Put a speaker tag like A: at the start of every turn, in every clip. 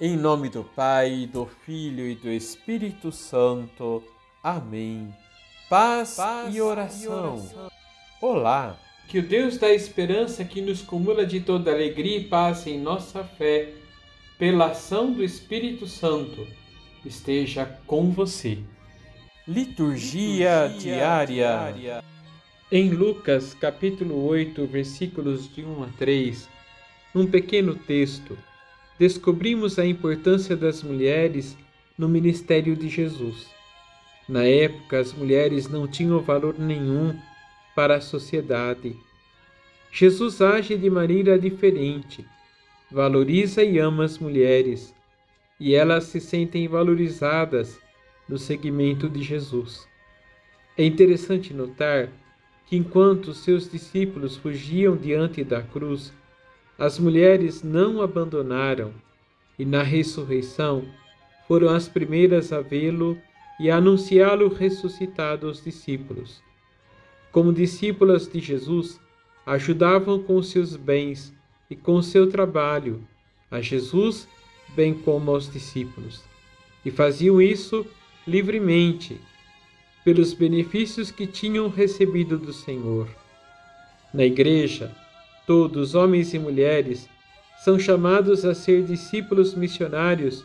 A: Em nome do Pai, do Filho e do Espírito Santo. Amém. Paz, Paz e, oração. e oração. Olá.
B: Que o Deus da esperança que nos cumula de toda alegria e paz em nossa fé, pela ação do Espírito Santo, esteja com você.
A: Liturgia, Liturgia diária. diária.
B: Em Lucas, capítulo 8, versículos de 1 a 3, num pequeno texto, descobrimos a importância das mulheres no ministério de Jesus. Na época, as mulheres não tinham valor nenhum para a sociedade. Jesus age de maneira diferente, valoriza e ama as mulheres, e elas se sentem valorizadas no seguimento de Jesus. É interessante notar que enquanto seus discípulos fugiam diante da cruz, as mulheres não abandonaram e na ressurreição foram as primeiras a vê-lo e anunciá-lo ressuscitado aos discípulos. Como discípulas de Jesus, ajudavam com seus bens e com seu trabalho a Jesus, bem como aos discípulos. E faziam isso livremente, pelos benefícios que tinham recebido do Senhor. Na Igreja, Todos, homens e mulheres, são chamados a ser discípulos missionários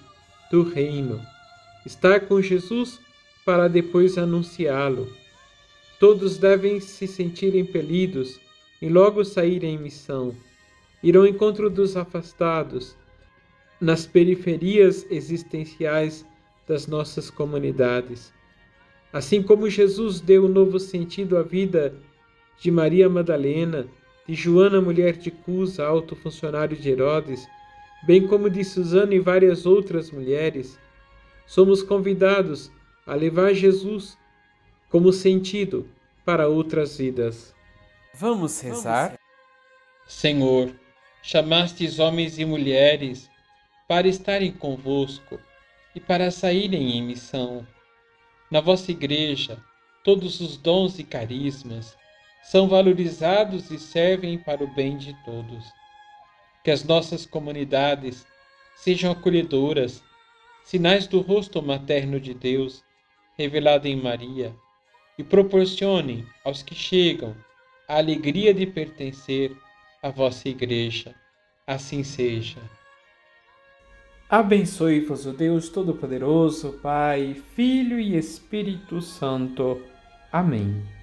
B: do Reino, estar com Jesus para depois anunciá-lo. Todos devem se sentir impelidos e logo sair em missão, ir ao encontro dos afastados, nas periferias existenciais das nossas comunidades. Assim como Jesus deu um novo sentido à vida de Maria Madalena, de Joana, mulher de Cusa, alto funcionário de Herodes, bem como de Susana e várias outras mulheres, somos convidados a levar Jesus como sentido para outras vidas.
A: Vamos rezar?
B: Senhor, chamastes homens e mulheres para estarem convosco e para saírem em missão. Na vossa igreja, todos os dons e carismas são valorizados e servem para o bem de todos. Que as nossas comunidades sejam acolhedoras, sinais do rosto materno de Deus revelado em Maria, e proporcionem aos que chegam a alegria de pertencer à vossa Igreja. Assim seja.
A: Abençoe-vos o Deus Todo-Poderoso, Pai, Filho e Espírito Santo. Amém.